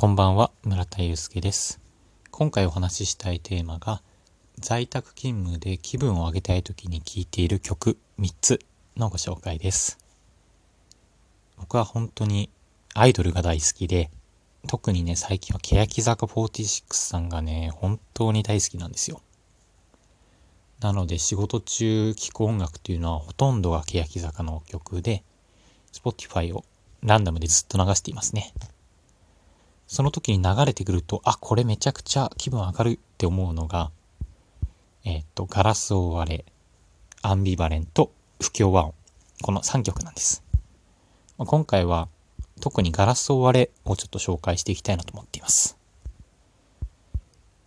こんばんは、村田祐介です。今回お話ししたいテーマが、在宅勤務で気分を上げたい時に聴いている曲3つのご紹介です。僕は本当にアイドルが大好きで、特にね、最近は欅坂46さんがね、本当に大好きなんですよ。なので仕事中聴く音楽っていうのはほとんどが欅坂の曲で、Spotify をランダムでずっと流していますね。その時に流れてくると、あ、これめちゃくちゃ気分上がるって思うのが、えっ、と、ガラスを割れ、アンビバレント、不協和音。この3曲なんです。まあ今回は特にガラスを割れをちょっと紹介していきたいなと思っています。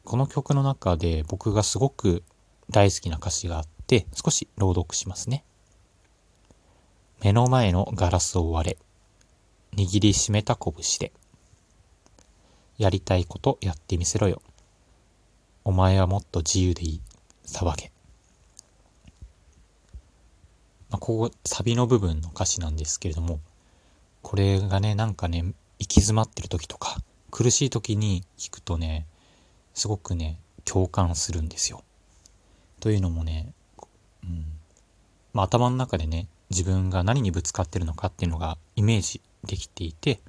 この曲の中で僕がすごく大好きな歌詞があって、少し朗読しますね。目の前のガラスを割れ、握りしめた拳で、やりたいことやってみせろよ。お前はもっと自由でいい。騒げ。まあ、ここ、サビの部分の歌詞なんですけれども、これがね、なんかね、行き詰まってる時とか、苦しい時に聞くとね、すごくね、共感するんですよ。というのもね、うん。まあ、頭の中でね、自分が何にぶつかってるのかっていうのがイメージできていて、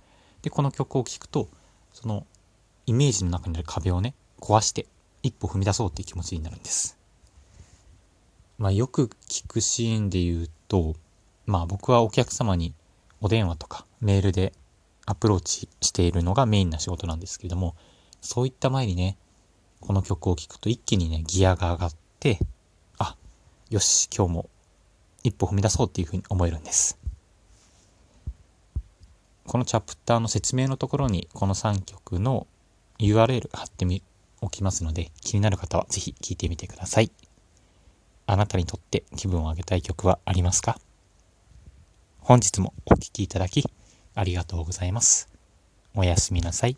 で、この曲を聴くと、そのイメージの中にある壁をね、壊して一歩踏み出そうっていう気持ちになるんです。まあよく聞くシーンで言うと、まあ僕はお客様にお電話とかメールでアプローチしているのがメインな仕事なんですけれども、そういった前にね、この曲を聴くと一気にね、ギアが上がって、あ、よし、今日も一歩踏み出そうっていうふうに思えるんです。このチャプターの説明のところにこの3曲の URL 貼ってみ、おきますので、気になる方はぜひ聴いてみてください。あなたにとって気分を上げたい曲はありますか？本日もお聴きいただきありがとうございます。おやすみなさい。